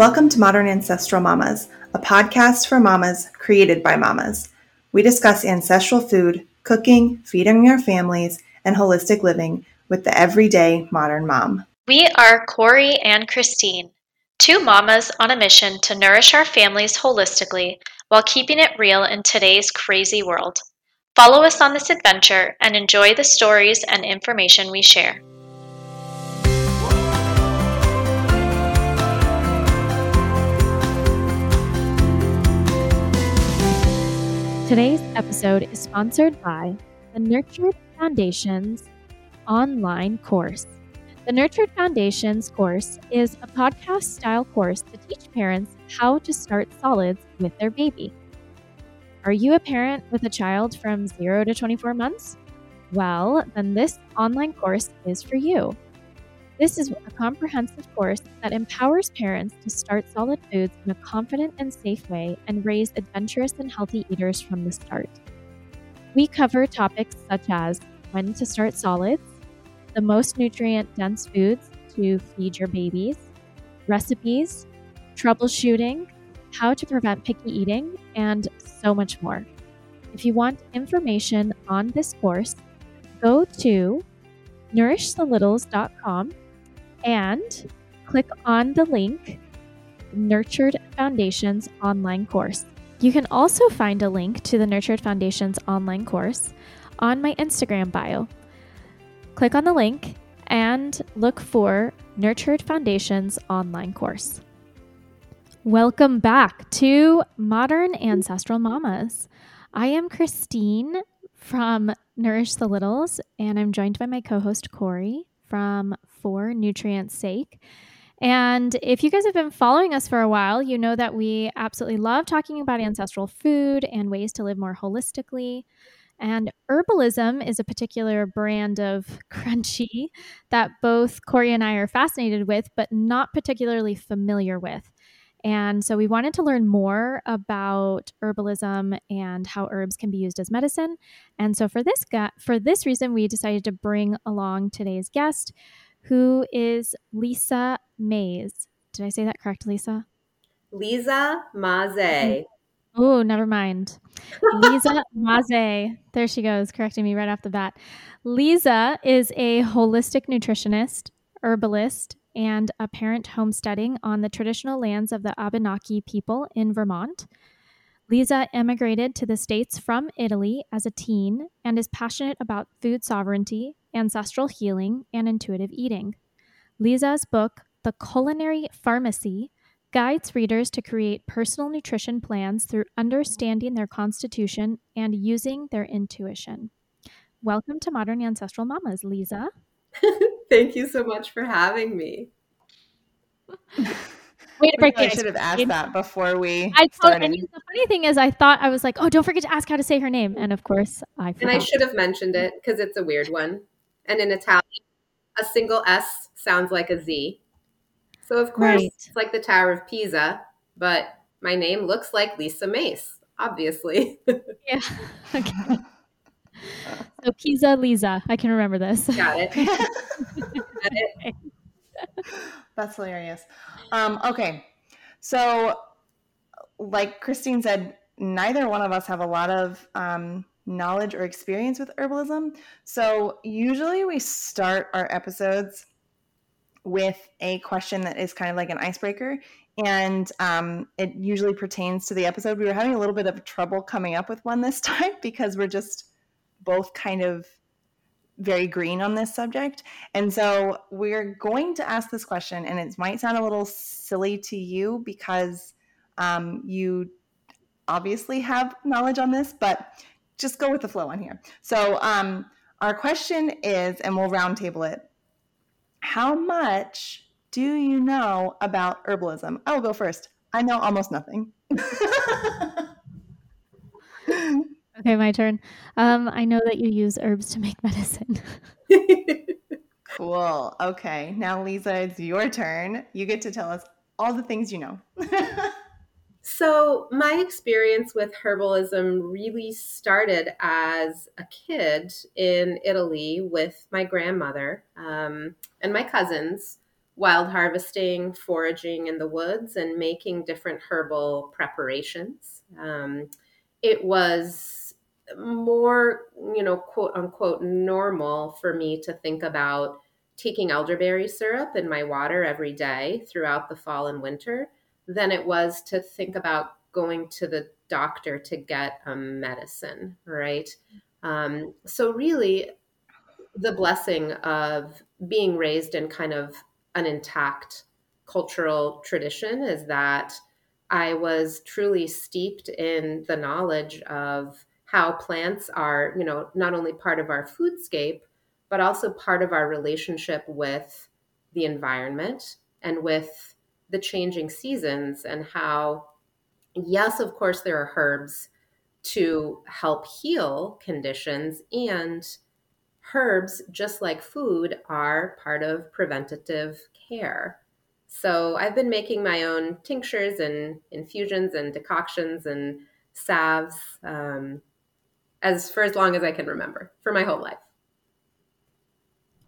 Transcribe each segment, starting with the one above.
Welcome to Modern Ancestral Mamas, a podcast for mamas created by mamas. We discuss ancestral food, cooking, feeding our families, and holistic living with the everyday modern mom. We are Corey and Christine, two mamas on a mission to nourish our families holistically while keeping it real in today's crazy world. Follow us on this adventure and enjoy the stories and information we share. Today's episode is sponsored by the Nurtured Foundation's online course. The Nurtured Foundations course is a podcast style course to teach parents how to start solids with their baby. Are you a parent with a child from 0 to 24 months? Well, then this online course is for you. This is a comprehensive course that empowers parents to start solid foods in a confident and safe way and raise adventurous and healthy eaters from the start. We cover topics such as when to start solids, the most nutrient dense foods to feed your babies, recipes, troubleshooting, how to prevent picky eating, and so much more. If you want information on this course, go to nourishthelittles.com and click on the link Nurtured Foundations online course. You can also find a link to the Nurtured Foundations online course on my Instagram bio. Click on the link and look for Nurtured Foundations online course. Welcome back to Modern Ancestral Mamas. I am Christine from Nourish the Littles, and I'm joined by my co host Corey from For Nutrients Sake. And if you guys have been following us for a while, you know that we absolutely love talking about ancestral food and ways to live more holistically. And herbalism is a particular brand of crunchy that both Corey and I are fascinated with, but not particularly familiar with. And so we wanted to learn more about herbalism and how herbs can be used as medicine. And so for this gu- for this reason, we decided to bring along today's guest, who is Lisa Mays. Did I say that correct, Lisa? Lisa Masé. Oh, never mind. Lisa Masé. There she goes, correcting me right off the bat. Lisa is a holistic nutritionist, herbalist, and a parent homesteading on the traditional lands of the Abenaki people in Vermont. Lisa emigrated to the States from Italy as a teen and is passionate about food sovereignty, ancestral healing, and intuitive eating. Lisa's book, The Culinary Pharmacy, guides readers to create personal nutrition plans through understanding their constitution and using their intuition. Welcome to Modern Ancestral Mamas, Lisa. Thank you so much for having me. Wait, break I should have asked that before we I told, started. and the funny thing is, I thought I was like, "Oh, don't forget to ask how to say her name," and of course, I forgot. And I should have mentioned it because it's a weird one. And in Italian, a single S sounds like a Z. So, of course, Right. it's like the Tower of Pisa, but my name looks like Lisa Mace, obviously. yeah. Okay. So Pisa Lisa, I can remember this. Got it. Got it. That's hilarious. Um, okay. So, like Christine said, neither one of us have a lot of um, knowledge or experience with herbalism. So, usually we start our episodes with a question that is kind of like an icebreaker. And um, it usually pertains to the episode. We were having a little bit of trouble coming up with one this time because we're just both kind of very green on this subject. And so we're going to ask this question, and it might sound a little silly to you because um, you obviously have knowledge on this, but just go with the flow on here. So um, our question is, and we'll roundtable it how much do you know about herbalism? I will go first. I know almost nothing. Okay, my turn. Um, I know that you use herbs to make medicine. cool. Okay. Now, Lisa, it's your turn. You get to tell us all the things you know. So, my experience with herbalism really started as a kid in Italy with my grandmother um, and my cousins wild harvesting, foraging in the woods, and making different herbal preparations. Um, it was more, you know, quote unquote, normal for me to think about taking elderberry syrup in my water every day throughout the fall and winter than it was to think about going to the doctor to get a medicine, right? Um, so, really, the blessing of being raised in kind of an intact cultural tradition is that I was truly steeped in the knowledge of how plants are, you know, not only part of our foodscape, but also part of our relationship with the environment and with the changing seasons and how yes of course there are herbs to help heal conditions and herbs just like food are part of preventative care. So i've been making my own tinctures and infusions and decoctions and salves um, as for as long as i can remember for my whole life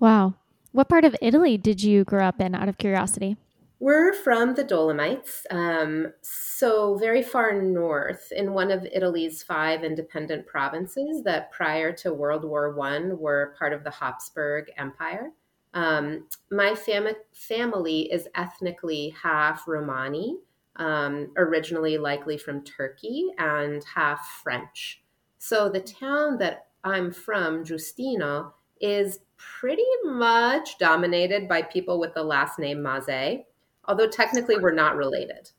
Wow. What part of Italy did you grow up in out of curiosity? We're from the Dolomites, um, so very far north in one of Italy's five independent provinces that prior to World War One were part of the Habsburg Empire. Um, my fam- family is ethnically half Romani, um, originally likely from Turkey, and half French. So the town that I'm from, Giustino, is pretty much dominated by people with the last name Masé, although technically we're not related.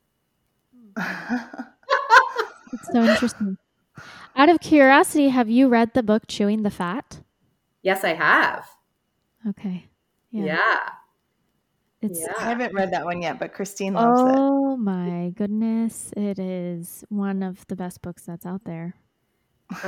It's so interesting. Out of curiosity, have you read the book Chewing the Fat? Yes, I have. Okay. Yeah. It's Yeah. I haven't read that one yet, but Christine loves it. Oh my goodness. It is one of the best books that's out there.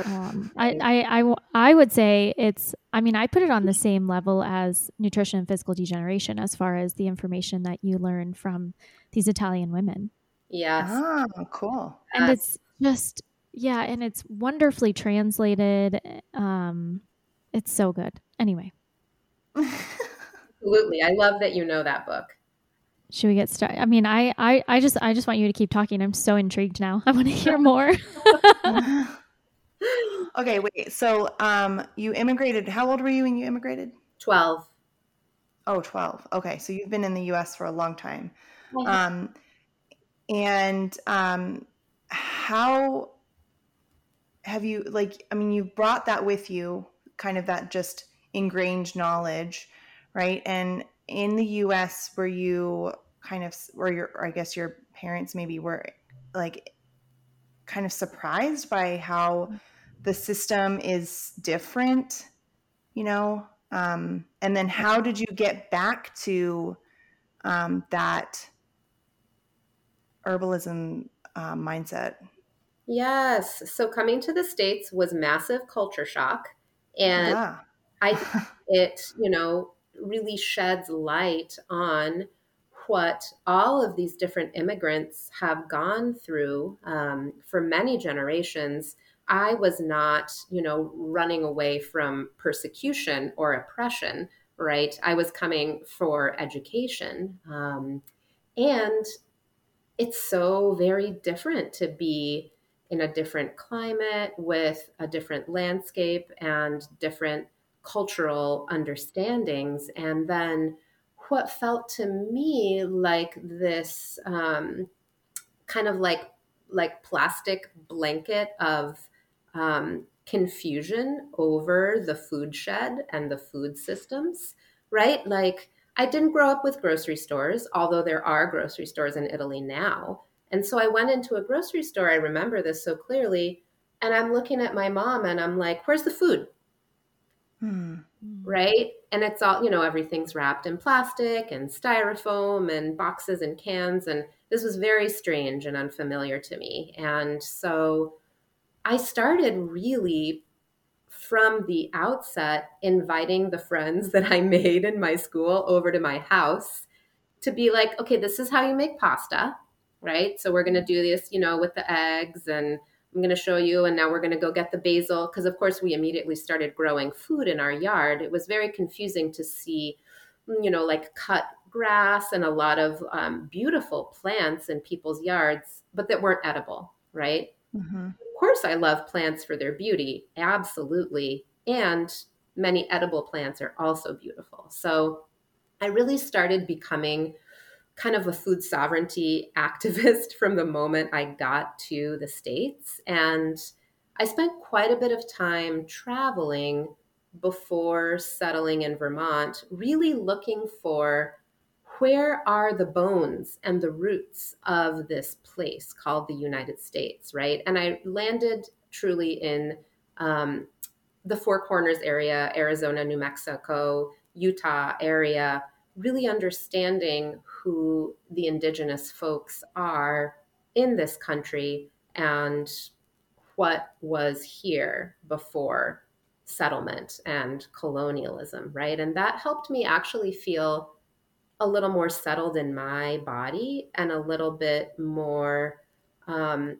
Um, I, I, I, w- I would say it's, I mean, I put it on the same level as nutrition and physical degeneration as far as the information that you learn from these Italian women. Yes. Oh, cool. And Yes. it's just, yeah, and it's wonderfully translated. Um, it's so good. Anyway, Absolutely. I love that you know that book. should we get started? I mean, I, I, I just, I just want you to keep talking. I'm so intrigued now. I want to hear more. Okay, wait. So, um, you immigrated. How old were you when you immigrated? 12. Oh, 12. Okay, so you've been in the US for a long time. Um, and um, how have you, like, I mean, you brought that with you, kind of that just ingrained knowledge, right? And in the US, were you kind of, or your, I guess your parents maybe were like kind of surprised by how the system is different, you know? Um, and then how did you get back to um, that herbalism uh, mindset? Yes. So coming to the States was massive culture shock. And yeah. I it, you know, really sheds light on what all of these different immigrants have gone through um, for many generations. I was not, you know, running away from persecution or oppression, right? I was coming for education. Um, and it's so very different to be in a different climate with a different landscape and different cultural understandings. And then what felt to me like this um, kind of like like plastic blanket of um, confusion over the food shed and the food systems, right? Like I didn't grow up with grocery stores, although there are grocery stores in Italy now. And so I went into a grocery store, I remember this so clearly, and I'm looking at my mom and I'm like, where's the food? Hmm. Right? And it's all, you know, everything's wrapped in plastic and styrofoam and boxes and cans. And this was very strange and unfamiliar to me. And so I started really from the outset inviting the friends that I made in my school over to my house to be like, okay, this is how you make pasta, right? So we're going to do this, you know, with the eggs and I'm going to show you. And now we're going to go get the basil. Because, of course, we immediately started growing food in our yard. It was very confusing to see, you know, like cut grass and a lot of um, beautiful plants in people's yards, but that weren't edible, right? Mm-hmm. Of course, I love plants for their beauty, absolutely. And many edible plants are also beautiful. So I really started becoming kind of a food sovereignty activist from the moment I got to the States. And I spent quite a bit of time traveling before settling in Vermont, really looking for where are the bones and the roots of this place called the United States, right? And I landed truly in um, the Four Corners area, Arizona, New Mexico, Utah area, really understanding who the indigenous folks are in this country and what was here before settlement and colonialism, right? And that helped me actually feel a little more settled in my body and a little bit more um,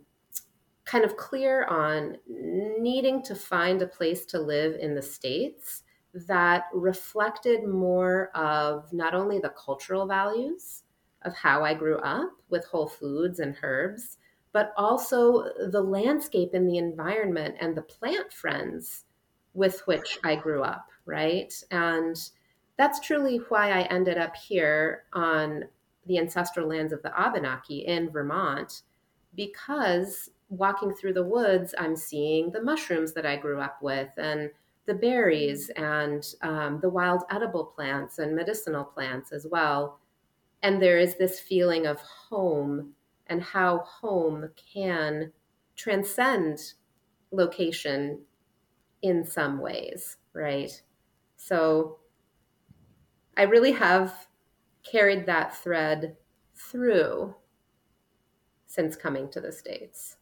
kind of clear on needing to find a place to live in the States that reflected more of not only the cultural values of how I grew up with whole foods and herbs, but also the landscape and the environment and the plant friends with which I grew up, right? And that's truly why I ended up here on the ancestral lands of the Abenaki in Vermont, because walking through the woods, I'm seeing the mushrooms that I grew up with and the berries and um, the wild edible plants and medicinal plants as well. And there is this feeling of home and how home can transcend location in some ways, right? So I really have carried that thread through since coming to the States.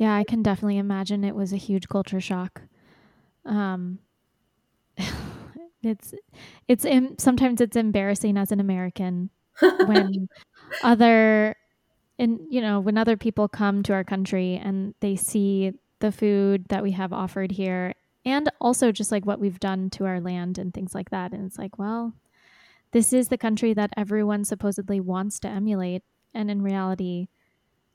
Yeah, I can definitely imagine it was a huge culture shock. Um, it's it's Im- sometimes it's embarrassing as an American when other and you know when other people come to our country and they see the food that we have offered here and also just like what we've done to our land and things like that and it's like well this is the country that everyone supposedly wants to emulate and in reality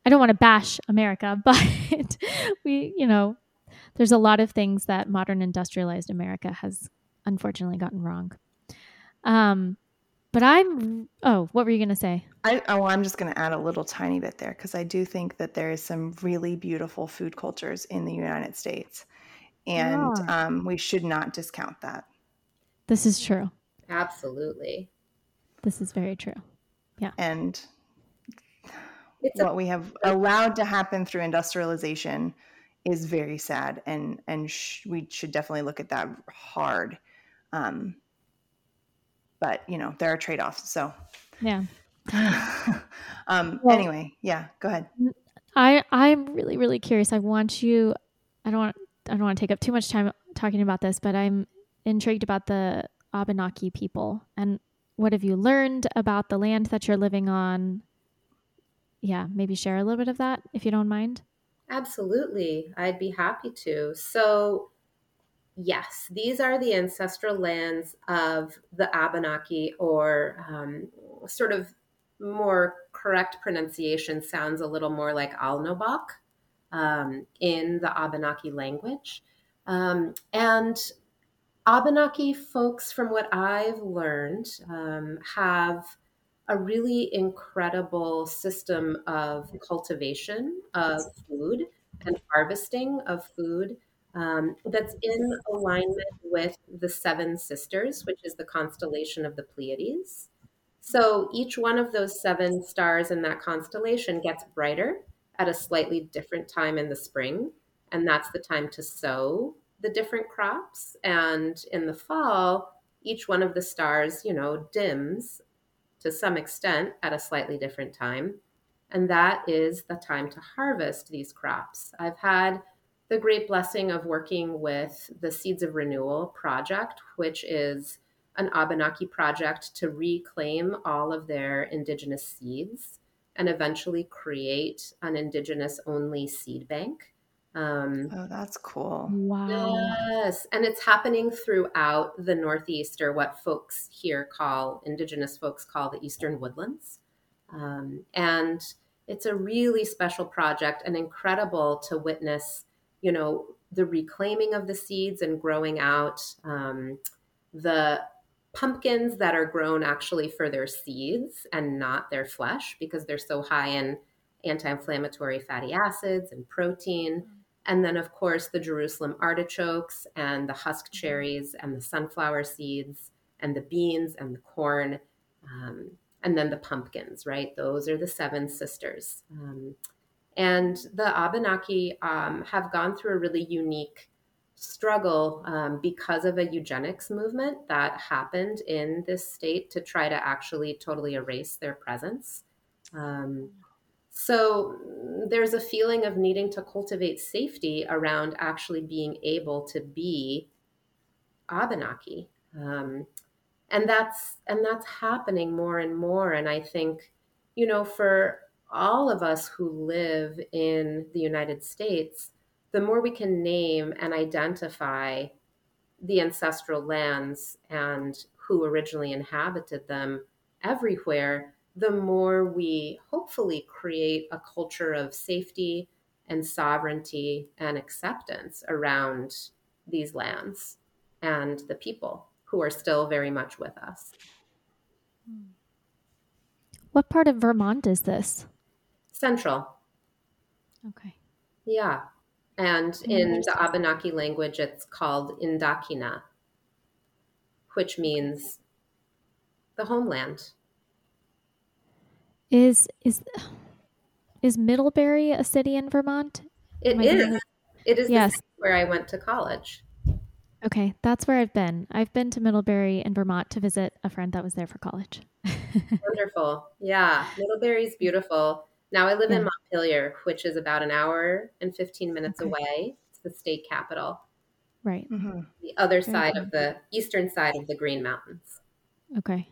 I don't want to bash America, but we, you know, there's a lot of things that modern industrialized America has unfortunately gotten wrong. Um, but I'm, oh, what were you going to say? I, oh, I'm just going to add a little tiny bit there because I do think that there is some really beautiful food cultures in the United States. And yeah. um, we should not discount that. This is true. Absolutely. This is very true. Yeah. And it's what a- we have allowed to happen through industrialization is very sad and and sh- we should definitely look at that hard. Um, but you know there are trade-offs so. Yeah. Um, well, anyway yeah go ahead. i i'm really really curious. I want you i don't want i don't want to take up too much time talking about this but i'm intrigued about the abenaki people and what have you learned about the land that you're living on yeah, maybe share a little bit of that if you don't mind? Absolutely. I'd be happy to. So, yes, these are the ancestral lands of the Abenaki, or um, sort of more correct pronunciation sounds a little more like Alnobak um, in the Abenaki language. Um, and Abenaki folks, from what I've learned, um, have a really incredible system of cultivation of food and harvesting of food um, that's in alignment with the seven sisters, which is the constellation of the Pleiades. So each one of those seven stars in that constellation gets brighter at a slightly different time in the spring. And that's the time to sow the different crops. And in the fall, each one of the stars, you know, dims to some extent at a slightly different time. And that is the time to harvest these crops. I've had the great blessing of working with the Seeds of Renewal project, which is an Abenaki project to reclaim all of their indigenous seeds and eventually create an indigenous only seed bank Um, oh, that's cool. Wow. Yes. And it's happening throughout the Northeast, or what folks here call, Indigenous folks call the Eastern Woodlands. Um, and it's a really special project and incredible to witness, you know, the reclaiming of the seeds and growing out um, the pumpkins that are grown actually for their seeds and not their flesh because they're so high in anti inflammatory fatty acids and protein. And then, of course, the Jerusalem artichokes and the husk cherries and the sunflower seeds and the beans and the corn. Um, and then the pumpkins, right? Those are the seven sisters. Um, and the Abenaki um, have gone through a really unique struggle um, because of a eugenics movement that happened in this state to try to actually totally erase their presence. Um, so there's a feeling of needing to cultivate safety around actually being able to be Abenaki. Um, and that's and that's happening more and more and i think you know for all of us who live in the united states the more we can name and identify the ancestral lands and who originally inhabited them everywhere the more we hopefully create a culture of safety and sovereignty and acceptance around these lands and the people who are still very much with us. What part of Vermont is this? Central. Okay. Yeah. And in the Abenaki language, it's called Ndakinna, which means the homeland. Is is is Middlebury a city in Vermont? It is. It is yes. where I went to college. Okay, that's where I've been. I've been to Middlebury in Vermont to visit a friend that was there for college. Wonderful. Yeah, Middlebury's beautiful. Now I live yeah. in Montpelier, which is about an hour and 15 minutes okay. away. It's the state capital. Right. Mm-hmm. The other Very side cool. of the eastern side of the Green Mountains. Okay.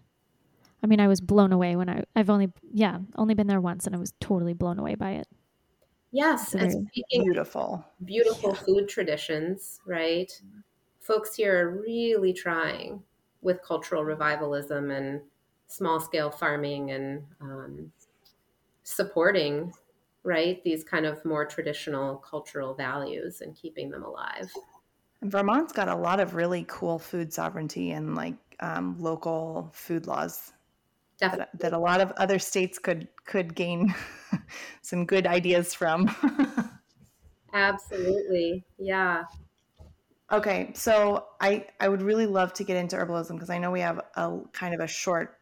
I mean, I was blown away when I, I've only, yeah, only been there once and I was totally blown away by it. Yes. and speaking beautiful, beautiful yeah. food traditions, right? folks here are really trying with cultural revivalism and small scale farming and um, supporting right these kind of more traditional cultural values and keeping them alive and vermont's got a lot of really cool food sovereignty and like um, local food laws that, that, a lot of other states could could gain some good ideas from absolutely yeah Okay, so I I would really love to get into herbalism because I know we have a kind of a short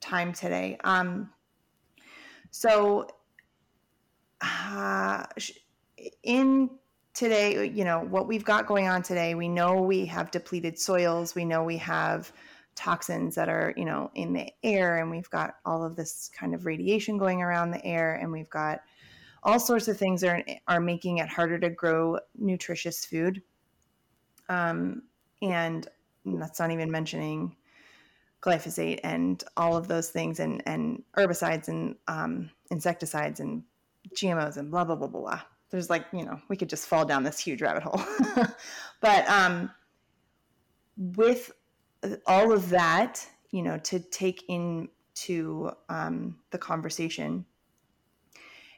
time today. Um, so uh, in today, you know what we've got going on today. We know we have depleted soils. We know we have toxins that are you know in the air, and we've got all of this kind of radiation going around the air, and we've got all sorts of things are are making it harder to grow nutritious food um, and that's not even mentioning glyphosate and all of those things and, and herbicides and um, insecticides and GMOs and blah, blah, blah, blah, blah. There's like, you know, we could just fall down this huge rabbit hole. but um, with all of that, you know, to take into um, the conversation.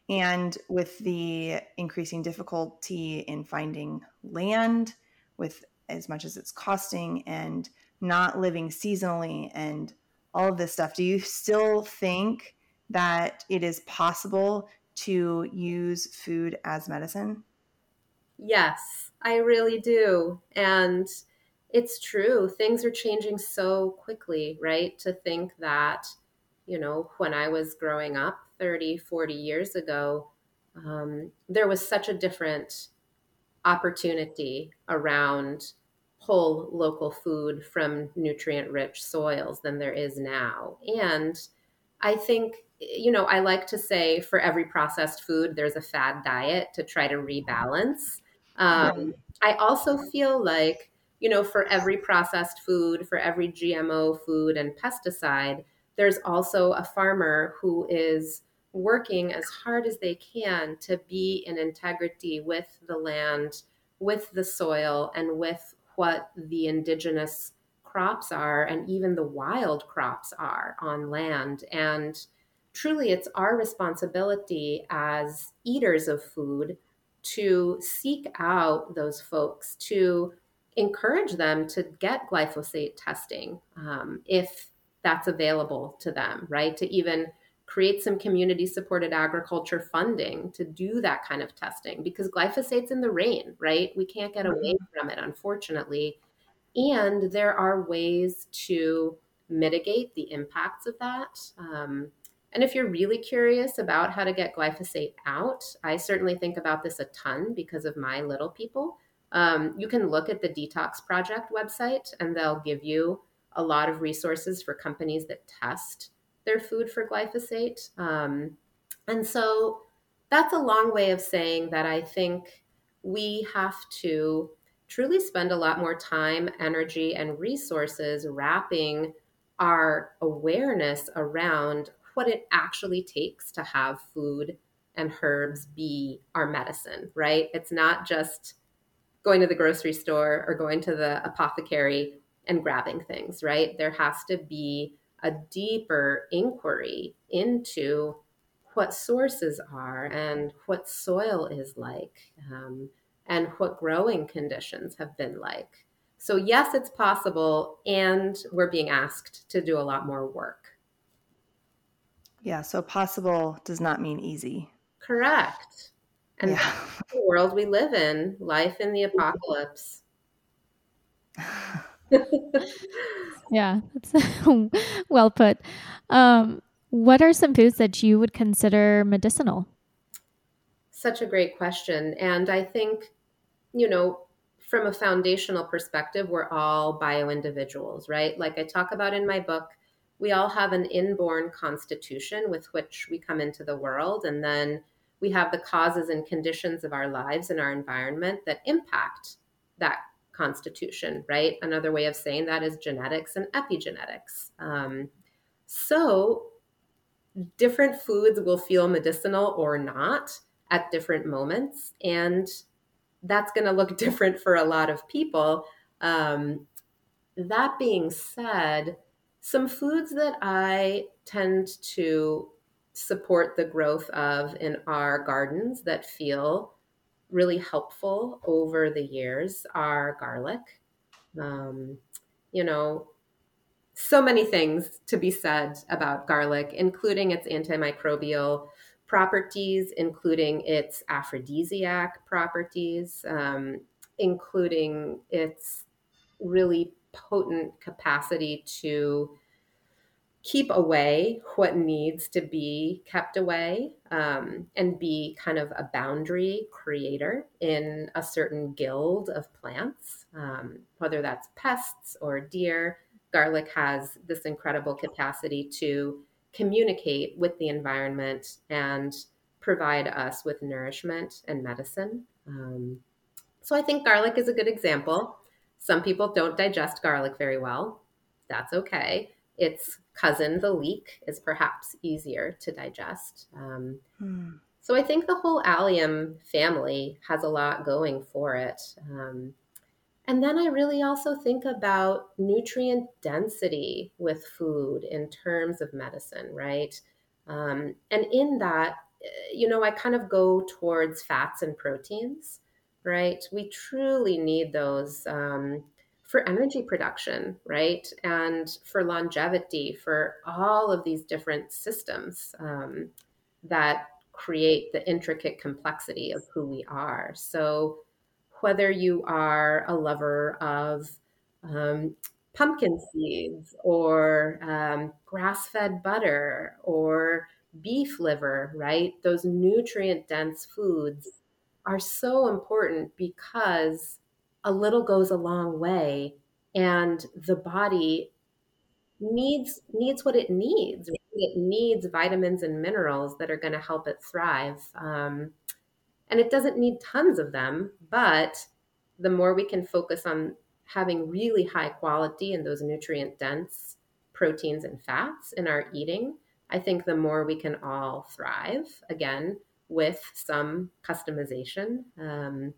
And with the increasing difficulty in finding land, with as much as it's costing and not living seasonally and all of this stuff do you still think that it is possible to use food as medicine? Yes i really do. And it's true things are changing so quickly right to think that you know when i was growing up 30 40 years ago um, there was such a different opportunity around whole local food from nutrient rich soils than there is now. And I think, you know, I like to say for every processed food, there's a fad diet to try to rebalance. Um, I also feel like, you know, for every processed food, for every GMO food and pesticide, there's also a farmer who is working as hard as they can to be in integrity with the land, with the soil, and with what the indigenous crops are and even the wild crops are on land. And truly, it's our responsibility as eaters of food to seek out those folks, to encourage them to get glyphosate testing um, if that's available to them, right? To even create some community supported agriculture funding to do that kind of testing because glyphosate's in the rain, right? We can't get away mm-hmm. from it, unfortunately. And there are ways to mitigate the impacts of that. Um, and if you're really curious about how to get glyphosate out, I certainly think about this a ton because of my little people. Um, you can look at the Detox Project website, and they'll give you a lot of resources for companies that test their food for glyphosate. Um, and so that's a long way of saying that I think we have to truly spend a lot more time, energy, and resources wrapping our awareness around what it actually takes to have food and herbs be our medicine, right? It's not just going to the grocery store or going to the apothecary and grabbing things, right? There has to be a deeper inquiry into what sources are and what soil is like um, and what growing conditions have been like. So, yes, it's possible, and we're being asked to do a lot more work. Yeah, so possible does not mean easy. Correct. And yeah. the world we live in, life in the apocalypse. yeah, that's well put. Um, what are some foods that you would consider medicinal? Such a great question. And I think, you know, from a foundational perspective, we're all bio individuals, right? Like I talk about in my book, we all have an inborn constitution with which we come into the world. And then we have the causes and conditions of our lives and our environment that impact that constitution, right? Another way of saying that is genetics and epigenetics. Um, so, different foods will feel medicinal or not at different moments. And that's going to look different for a lot of people. Um, that being said, some foods that I tend to support the growth of in our gardens that feel really helpful over the years are garlic. Um, you know, so many things to be said about garlic, including its antimicrobial properties, including its aphrodisiac properties, um, including its really potent capacity to keep away what needs to be kept away um, and be kind of a boundary creator in a certain guild of plants, um, whether that's pests or deer. Garlic has this incredible capacity to communicate with the environment and provide us with nourishment and medicine. Um, so I think garlic is a good example. Some people don't digest garlic very well. That's okay. Its cousin, the leek, is perhaps easier to digest. Um, hmm. So I think the whole allium family has a lot going for it. Um, and then I really also think about nutrient density with food in terms of medicine, right? Um, and in that, eh, you know, I kind of go towards fats and proteins, right? We truly need those um, for energy production, right? And for longevity, for all of these different systems um, that create the intricate complexity of who we are. So, whether you are a lover of um, pumpkin seeds or um, grass fed butter or beef liver, right? Those nutrient dense foods are so important because a little goes a long way and the body needs needs what it needs it needs vitamins and minerals that are going to help it thrive um, and it doesn't need tons of them but the more we can focus on having really high quality and those nutrient dense proteins and fats in our eating I think the more we can all thrive, again, with some customization. Um,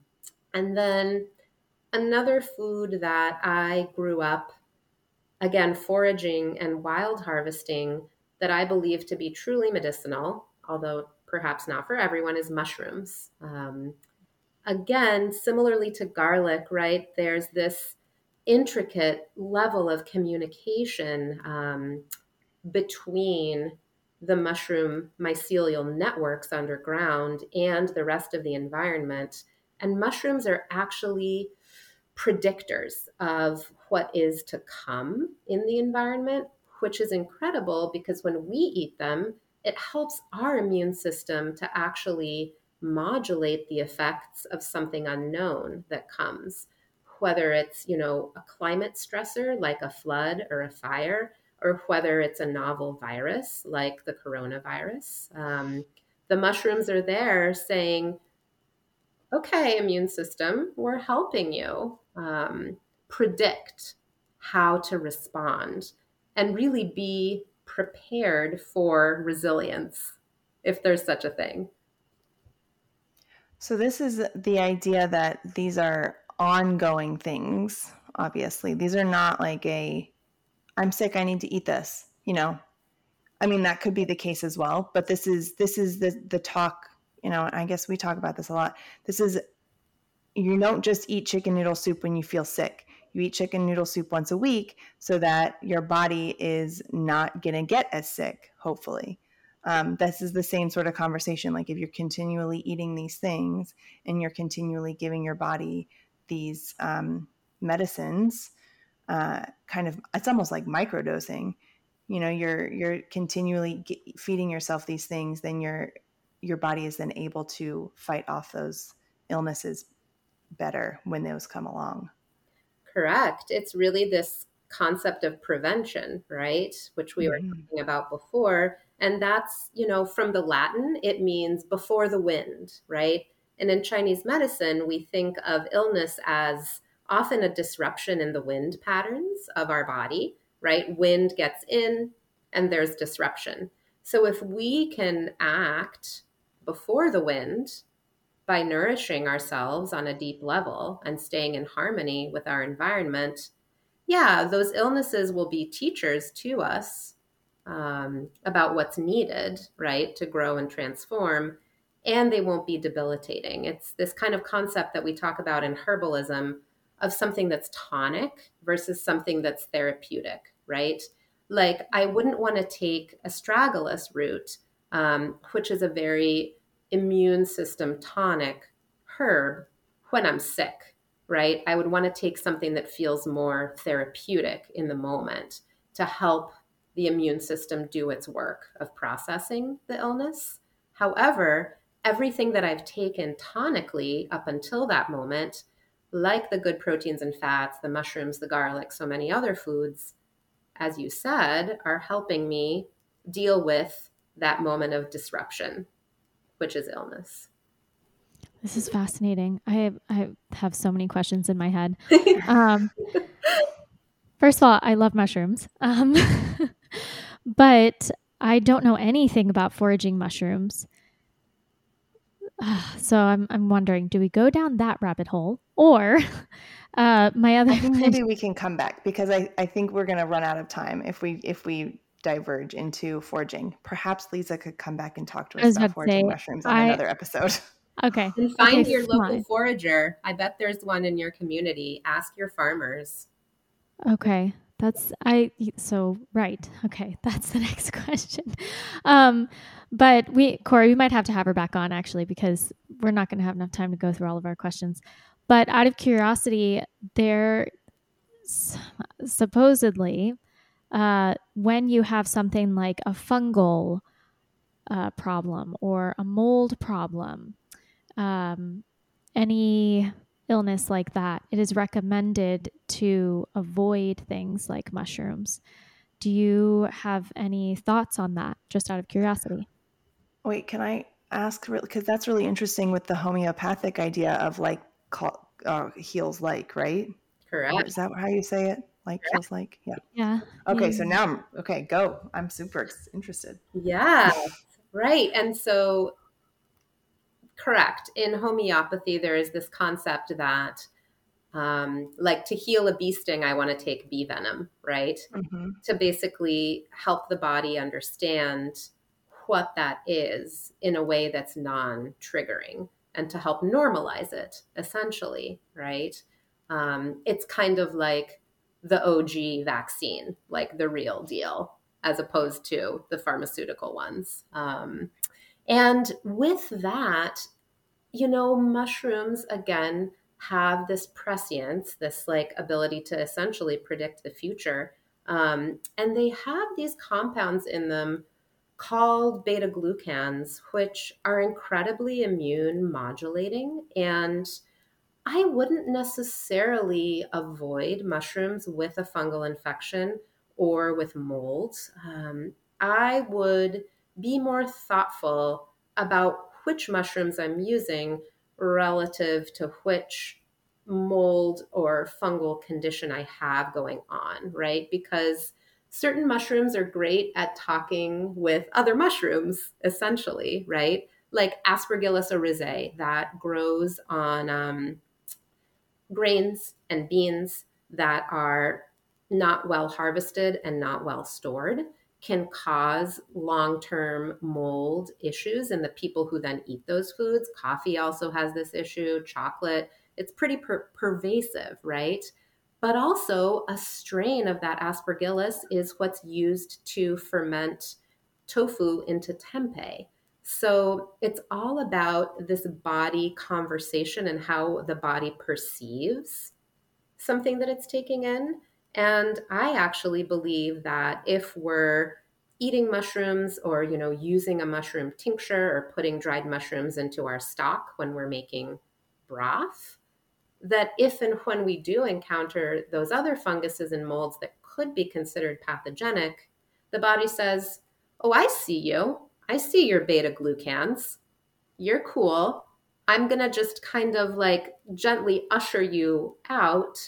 and then another food that I grew up, again, foraging and wild harvesting that I believe to be truly medicinal, although perhaps not for everyone, is mushrooms. Um, again, similarly to garlic, right? There's this intricate level of communication um, between the mushroom mycelial networks underground and the rest of the environment. And mushrooms are actually predictors of what is to come in the environment, which is incredible because when we eat them, it helps our immune system to actually modulate the effects of something unknown that comes whether it's you know a climate stressor like a flood or a fire or whether it's a novel virus like the coronavirus. Um, the mushrooms are there saying okay immune system we're helping you um, predict how to respond and really be prepared for resilience if there's such a thing so this is the idea that these are ongoing things, obviously. These are not like a I'm sick, I need to eat this, you know. I mean that could be the case as well, but this is this is the the talk, you know, I guess we talk about this a lot. This is you don't just eat chicken noodle soup when you feel sick. You eat chicken noodle soup once a week so that your body is not going to get as sick, hopefully um, this is the same sort of conversation. Like if you're continually eating these things and you're continually giving your body these um, medicines, uh, kind of, it's almost like microdosing. You know, you're you're continually feeding yourself these things, then your your body is then able to fight off those illnesses better when those come along. Correct. It's really this concept of prevention, right? Which we mm-hmm. were talking about before and that's, you know, from the Latin, it means before the wind, right? And in Chinese medicine, we think of illness as often a disruption in the wind patterns of our body, right? Wind gets in and there's disruption. So if we can act before the wind by nourishing ourselves on a deep level and staying in harmony with our environment, yeah, those illnesses will be teachers to us um, about what's needed, right, to grow and transform, and they won't be debilitating. It's this kind of concept that we talk about in herbalism of something that's tonic versus something that's therapeutic, right? Like, I wouldn't want to take astragalus root, um, which is a very immune system tonic herb, when I'm sick, right? I would want to take something that feels more therapeutic in the moment to help the immune system do its work of processing the illness. However, everything that I've taken tonically up until that moment, like the good proteins and fats, the mushrooms, the garlic, so many other foods, as you said, are helping me deal with that moment of disruption, which is illness. This is fascinating. I have, I have so many questions in my head. Um, first of all, I love mushrooms. Um, but I don't know anything about foraging mushrooms. so I'm I'm wondering, do we go down that rabbit hole, or uh, my other? I think maybe we can come back because I, I think we're going to run out of time if we if we diverge into foraging. Perhaps Lisa could come back and talk to us about foraging say, mushrooms on I, another episode. Okay. And find okay, your local forager. I bet there's one in your community. Ask your farmers. Okay. That's I so right. Okay, that's the next question. Um, but we Corey, we might have to have her back on actually because we're not going to have enough time to go through all of our questions. But out of curiosity, there supposedly uh, when you have something like a fungal uh, problem or a mold problem, um, any illness like that, it is recommended to avoid things like mushrooms. Do you have any thoughts on that, just out of curiosity? Wait, can I ask? Because that's really interesting with the homeopathic idea of like uh, heals like, right? Correct. Is that how you say it? Like feels like? Yeah. Yeah. Okay, yeah. so now I'm okay, go. I'm super interested. Yeah. Right. And so correct. In homeopathy there is this concept that um, like to heal a bee sting, I want to take bee venom, right? Mm-hmm. To basically help the body understand what that is in a way that's non triggering and to help normalize it, essentially, right? Um, it's kind of like the OG vaccine, like the real deal, as opposed to the pharmaceutical ones. Um, and with that, you know, mushrooms, again, have this prescience, this like ability to essentially predict the future. Um, and they have these compounds in them called beta glucans, which are incredibly immune modulating. And I wouldn't necessarily avoid mushrooms with a fungal infection or with mold. Um, I would be more thoughtful about which mushrooms I'm using relative to which mold or fungal condition I have going on, right? Because certain mushrooms are great at talking with other mushrooms, essentially, right? Like Aspergillus oryzae that grows on um, grains and beans that are not well harvested and not well stored can cause long term mold issues in the people who then eat those foods. Coffee also has this issue, chocolate. It's pretty per- pervasive, right? But also, a strain of that aspergillus is what's used to ferment tofu into tempeh. So it's all about this body conversation and how the body perceives something that it's taking in. And I actually believe that if we're eating mushrooms or you know using a mushroom tincture or putting dried mushrooms into our stock when we're making broth that if and when we do encounter those other funguses and molds that could be considered pathogenic the body says oh i see you i see your beta glucans you're cool i'm going to just kind of like gently usher you out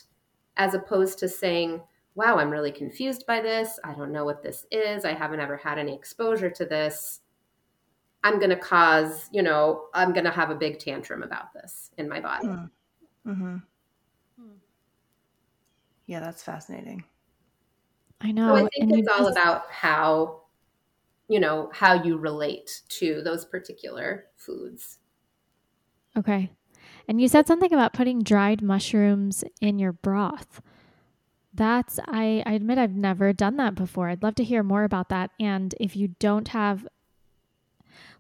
as opposed to saying, wow, I'm really confused by this. I don't know what this is. I haven't ever had any exposure to this. I'm going to cause, you know, I'm going to have a big tantrum about this in my body. Mm-hmm. Yeah, that's fascinating. I know. So I think and it's all just- about how, you know, how you relate to those particular foods. Okay. And you said something about putting dried mushrooms in your broth. That's I, I admit I've never done that before. I'd love to hear more about that. And if you don't have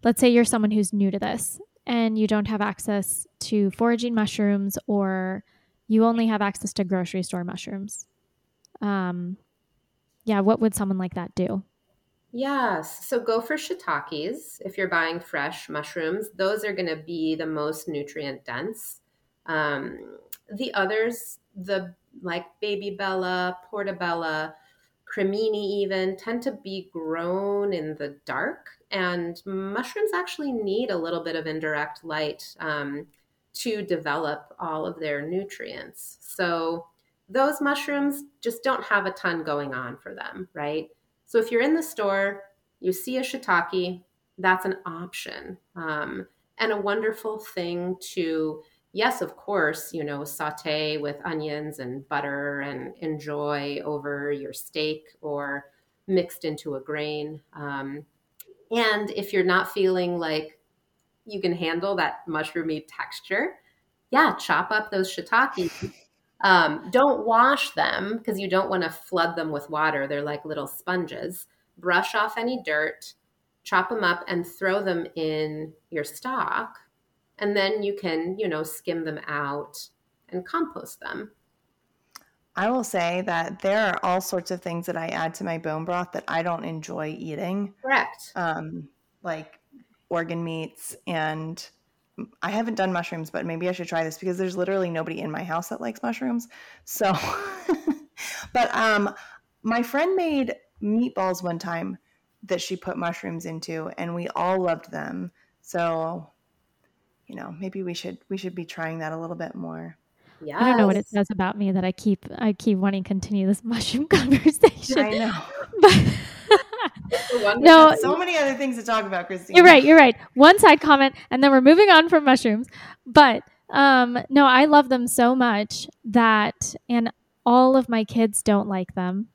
let's say you're someone who's new to this and you don't have access to foraging mushrooms or you only have access to grocery store mushrooms. Um yeah, what would someone like that do? Yes. So go for shiitakes if you're buying fresh mushrooms. Those are going to be the most nutrient dense. Um, the others, the like baby bella, portabella, cremini, even tend to be grown in the dark. And mushrooms actually need a little bit of indirect light um, to develop all of their nutrients. So those mushrooms just don't have a ton going on for them, right? So if you're in the store, you see a shiitake, that's an option um, and a wonderful thing to, yes, of course, you know, saute with onions and butter and enjoy over your steak or mixed into a grain. Um, and if you're not feeling like you can handle that mushroomy texture, yeah, chop up those shiitake um, don't wash them because you don't want to flood them with water. They're like little sponges. Brush off any dirt, chop them up, and throw them in your stock. And then you can, you know, skim them out and compost them. I will say that there are all sorts of things that I add to my bone broth that I don't enjoy eating, Correct. um, like organ meats. And I haven't done mushrooms, but maybe I should try this because there's literally nobody in my house that likes mushrooms. So, but um, my friend made meatballs one time that she put mushrooms into, and we all loved them. So, you know, maybe we should we should be trying that a little bit more. Yeah. I don't know what it says about me that I keep I keep wanting to continue this mushroom conversation. I know. But no, so many other things to talk about, Christine. You're right. You're right. One side comment, and then we're moving on from mushrooms. But um, no, I love them so much that, and all of my kids don't like them.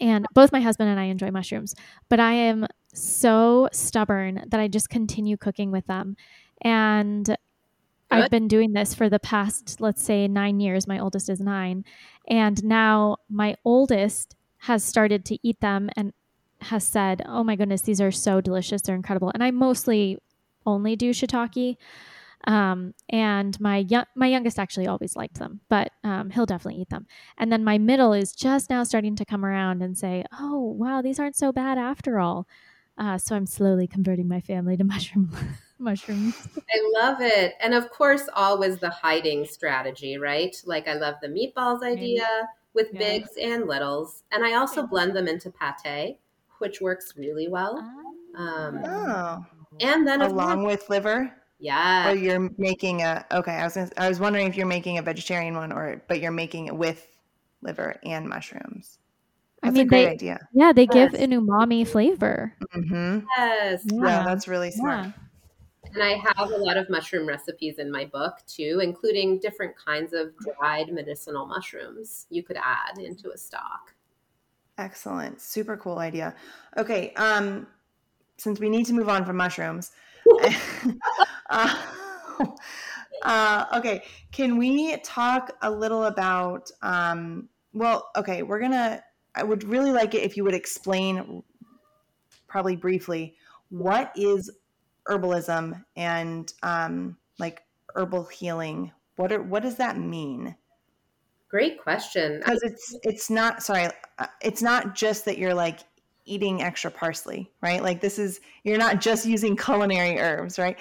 And both my husband and I enjoy mushrooms, but I am so stubborn that I just continue cooking with them. And Good. I've been doing this for the past, let's say, nine years. My oldest is nine. And now my oldest has started to eat them and has said, Oh my goodness, these are so delicious. They're incredible. And I mostly only do shiitake. Um, and my young, my youngest actually always liked them, but um, he'll definitely eat them. And then my middle is just now starting to come around and say, "Oh, wow, these aren't so bad after all." Uh, so I'm slowly converting my family to mushroom mushrooms. I love it, and of course, always the hiding strategy, right? Like I love the meatballs idea with yeah. bigs and littles, and I also blend them into pate, which works really well. Um, oh. And then along course, with liver. Yeah. Or you're making a okay. I was gonna, I was wondering if you're making a vegetarian one or but you're making it with liver and mushrooms. That's I mean, a great they, idea. Yeah, they yes. give an umami flavor. Mm-hmm. Yes. Yeah. yeah. that's really smart. Yeah. And I have a lot of mushroom recipes in my book too, including different kinds of dried medicinal mushrooms you could add into a stock. Excellent. Super cool idea. Okay. Um, since we need to move on from mushrooms, uh, uh, okay, can we talk a little about? Um, well, okay, we're gonna. I would really like it if you would explain, probably briefly, what is herbalism and um, like herbal healing. What are what does that mean? Great question. Because it's it's not sorry, uh, it's not just that you're like eating extra parsley, right? Like this is you're not just using culinary herbs, right?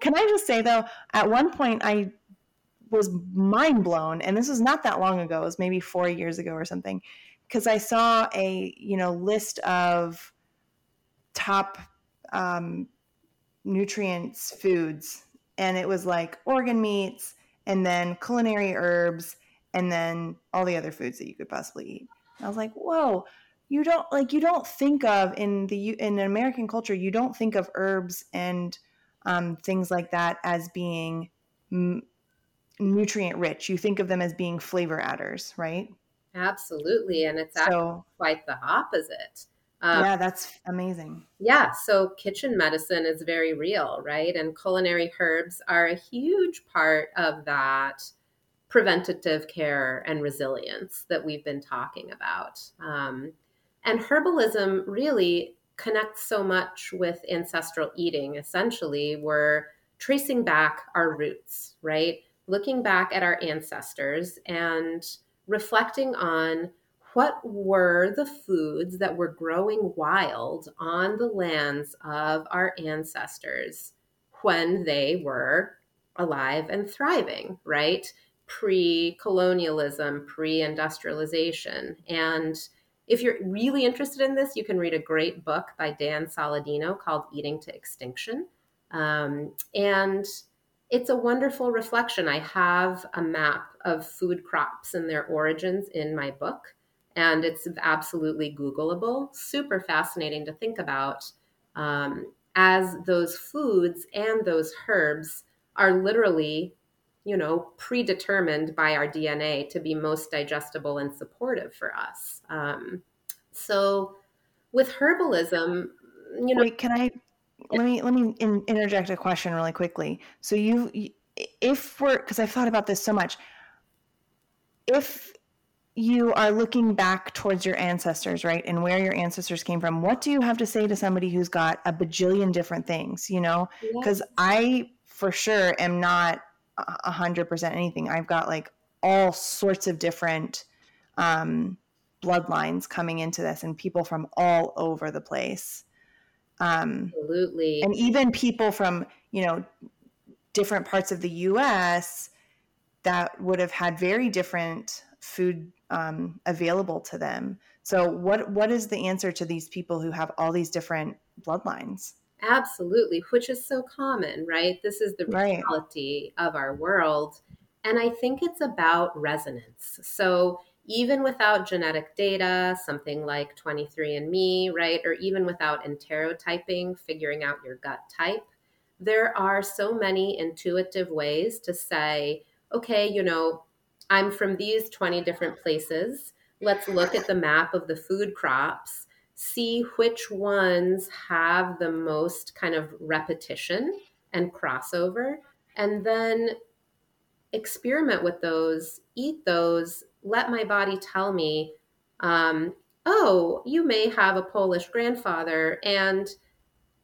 Can I just say though, at one point I was mind blown, and this was not that long ago, it was maybe four years ago or something, because I saw a you know list of top um, nutrients foods, and it was like organ meats, and then culinary herbs, and then all the other foods that you could possibly eat. And I was like, whoa, you don't like you don't think of in the in American culture you don't think of herbs and um, things like that as being m- nutrient rich. You think of them as being flavor adders, right? Absolutely, and it's actually so, quite the opposite. Um, yeah, that's amazing. Yeah, so kitchen medicine is very real, right? And culinary herbs are a huge part of that preventative care and resilience that we've been talking about. Um, and herbalism really connects so much with ancestral eating. Essentially, we're tracing back our roots, right? Looking back at our ancestors and reflecting on what were the foods that were growing wild on the lands of our ancestors when they were alive and thriving, right? Pre colonialism, pre industrialization. And if you're really interested in this, you can read a great book by Dan Saladino called Eating to Extinction. Um, and it's a wonderful reflection. I have a map of food crops and their origins in my book, and it's absolutely Googleable. Super fascinating to think about um, as those foods and those herbs are literally you know, predetermined by our DNA to be most digestible and supportive for us. Um, so with herbalism, you know, Wait, can I let me let me in, interject a question really quickly. So you, if we're because I've thought about this so much, if you are looking back towards your ancestors, right, and where your ancestors came from, what do you have to say to somebody who's got a bajillion different things? You know, because yes. I for sure am not a hundred percent anything. I've got like all sorts of different um, bloodlines coming into this and people from all over the place. Um, Absolutely. And even people from, you know, different parts of the US that would have had very different food um, available to them. So what what is the answer to these people who have all these different bloodlines? Absolutely, which is so common, right? This is the reality right. of our world. And I think it's about resonance. So even without genetic data, something like 23andMe, right, or even without enterotyping, figuring out your gut type, there are so many intuitive ways to say, okay, you know, I'm from these 20 different places. Let's look at the map of the food crops, see which ones have the most kind of repetition and crossover, and then experiment with those, eat those, let my body tell me, um, oh, you may have a Polish grandfather, and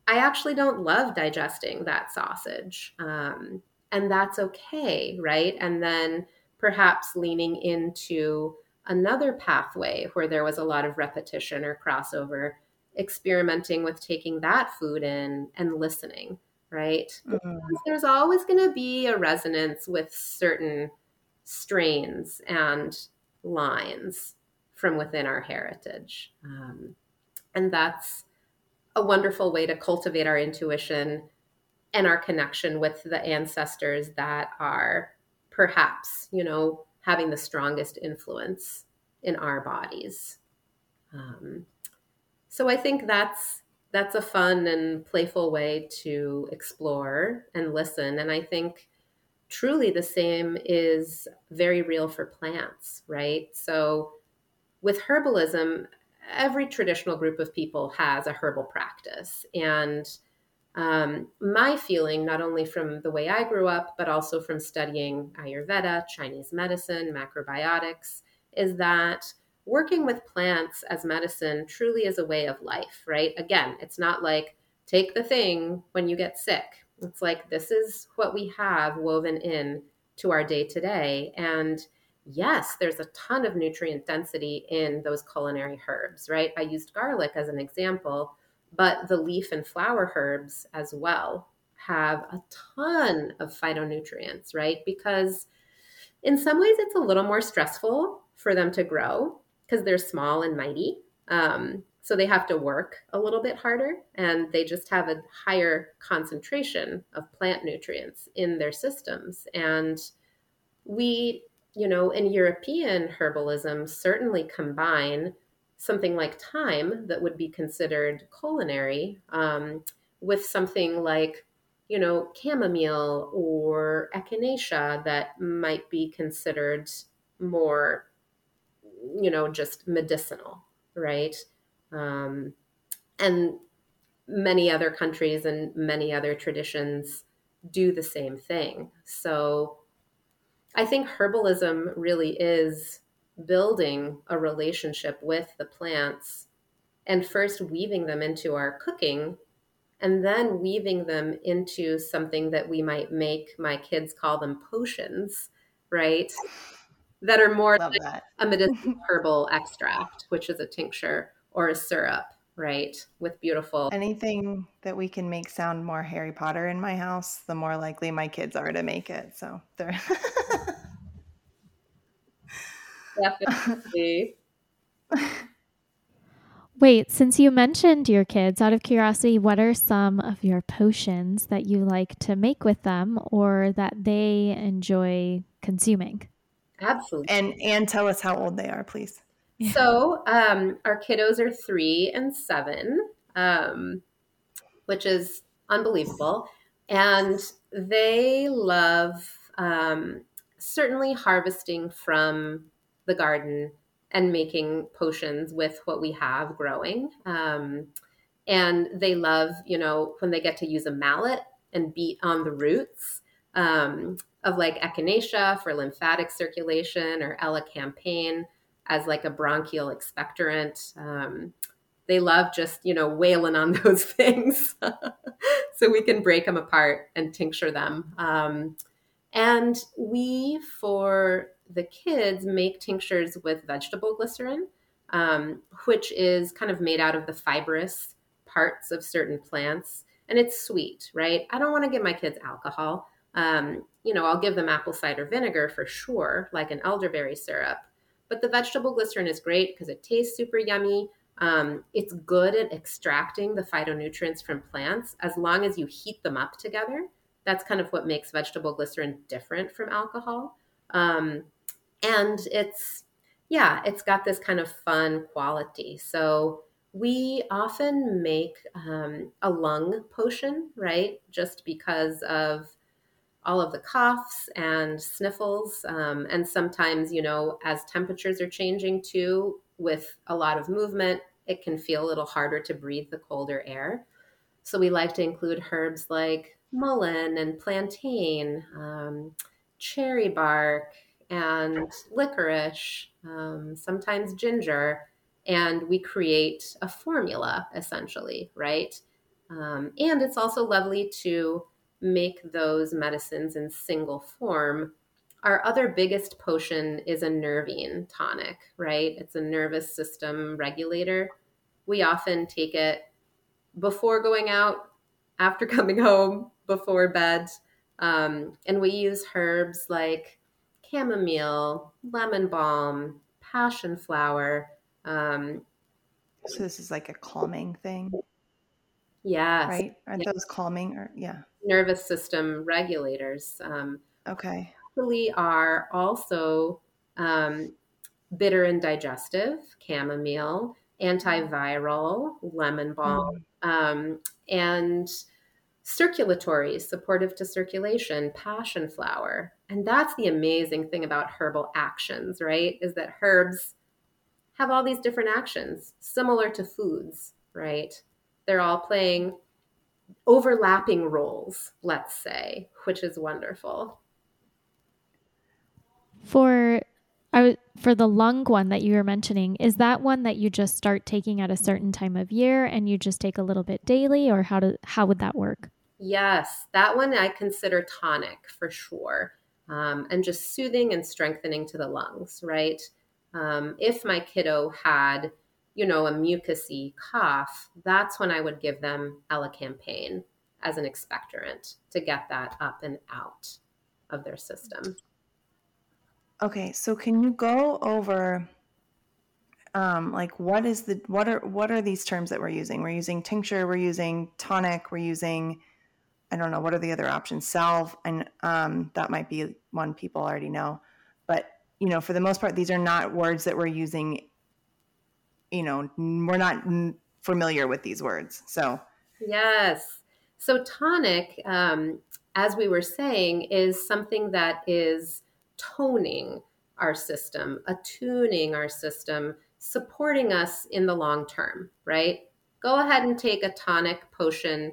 I actually don't love digesting that sausage. Um, and that's okay, right? And then perhaps leaning into another pathway where there was a lot of repetition or crossover, experimenting with taking that food in and listening, right? Mm-hmm. There's always going to be a resonance with certain strains and lines from within our heritage. Um, and that's a wonderful way to cultivate our intuition and our connection with the ancestors that are perhaps, you know, having the strongest influence in our bodies. Um, so I think that's that's a fun and playful way to explore and listen. And I think truly the same is very real for plants, right? So with herbalism, every traditional group of people has a herbal practice. And um, my feeling, not only from the way I grew up, but also from studying Ayurveda, Chinese medicine, macrobiotics, is that working with plants as medicine truly is a way of life, right? Again, it's not like take the thing when you get sick. It's like this is what we have woven in to our day to day. And yes, there's a ton of nutrient density in those culinary herbs, right? I used garlic as an example but the leaf and flower herbs as well have a ton of phytonutrients, right? Because in some ways it's a little more stressful for them to grow because they're small and mighty. Um, so they have to work a little bit harder and they just have a higher concentration of plant nutrients in their systems. And we, you know, in European herbalism, certainly combine something like thyme that would be considered culinary um, with something like you know chamomile or echinacea that might be considered more you know just medicinal right? Um, and many other countries and many other traditions do the same thing. So i think herbalism really is building a relationship with the plants and first weaving them into our cooking and then weaving them into something that we might make my kids call them potions right? That are more like a medicinal herbal extract which is a tincture or a syrup right with beautiful anything that we can make sound more harry potter in my house the more likely my kids are to make it so they're Definitely. Wait, since you mentioned your kids, out of curiosity, what are some of your potions that you like to make with them or that they enjoy consuming? Absolutely. And and tell us how old they are, please. So um, our kiddos are three and seven, um, which is unbelievable. And they love um, certainly harvesting from the garden and making potions with what we have growing. Um, and they love, you know, when they get to use a mallet and beat on the roots um, of like echinacea for lymphatic circulation or elecampane as like a bronchial expectorant. Um, they love just, you know, wailing on those things so we can break them apart and tincture them. Um, and we, for the kids make tinctures with vegetable glycerin, um, which is kind of made out of the fibrous parts of certain plants. And it's sweet, right? I don't want to give my kids alcohol. Um, you know, I'll give them apple cider vinegar for sure, like an elderberry syrup. But the vegetable glycerin is great because it tastes super yummy. Um, it's good at extracting the phytonutrients from plants as long as you heat them up together. That's kind of what makes vegetable glycerin different from alcohol. Um, and it's, yeah, it's got this kind of fun quality. So we often make um, a lung potion, right? Just because of all of the coughs and sniffles. Um, and sometimes, you know, as temperatures are changing too, with a lot of movement, it can feel a little harder to breathe the colder air. So we like to include herbs like mullein and plantain, um, cherry bark, and licorice, um, sometimes ginger, and we create a formula essentially, right? Um, and it's also lovely to make those medicines in single form. Our other biggest potion is a nervine tonic, right? It's a nervous system regulator. We often take it before going out, after coming home, before bed. Um, and we use herbs like chamomile, lemon balm, passion flower. Um, so this is like a calming thing. Yes. Right? Aren't those calming or yeah? Nervous system regulators. Um, okay. Actually, are also um, bitter and digestive. Chamomile, antiviral, lemon balm, mm. um, and circulatory, supportive to circulation, passion flower. And that's the amazing thing about herbal actions, right? Is that herbs have all these different actions, similar to foods, right? They're all playing overlapping roles, let's say, which is wonderful. For I for the lung one that you were mentioning, is that one that you just start taking at a certain time of year and you just take a little bit daily or how do how would that work? Yes, that one I consider tonic for sure. Um, and just soothing and strengthening to the lungs, right? Um, if my kiddo had you know, a mucousy cough, that's when I would give them elecampane as an expectorant to get that up and out of their system. Okay, so can you go over um, like what is the what are what are these terms that we're using? We're using tincture, we're using tonic, we're using I don't know what are the other options, salve, and um, that might be one people already know. But you know, for the most part, these are not words that we're using you know, we're not familiar with these words. So, yes. So, tonic, um, as we were saying, is something that is toning our system, attuning our system, supporting us in the long term, right? Go ahead and take a tonic potion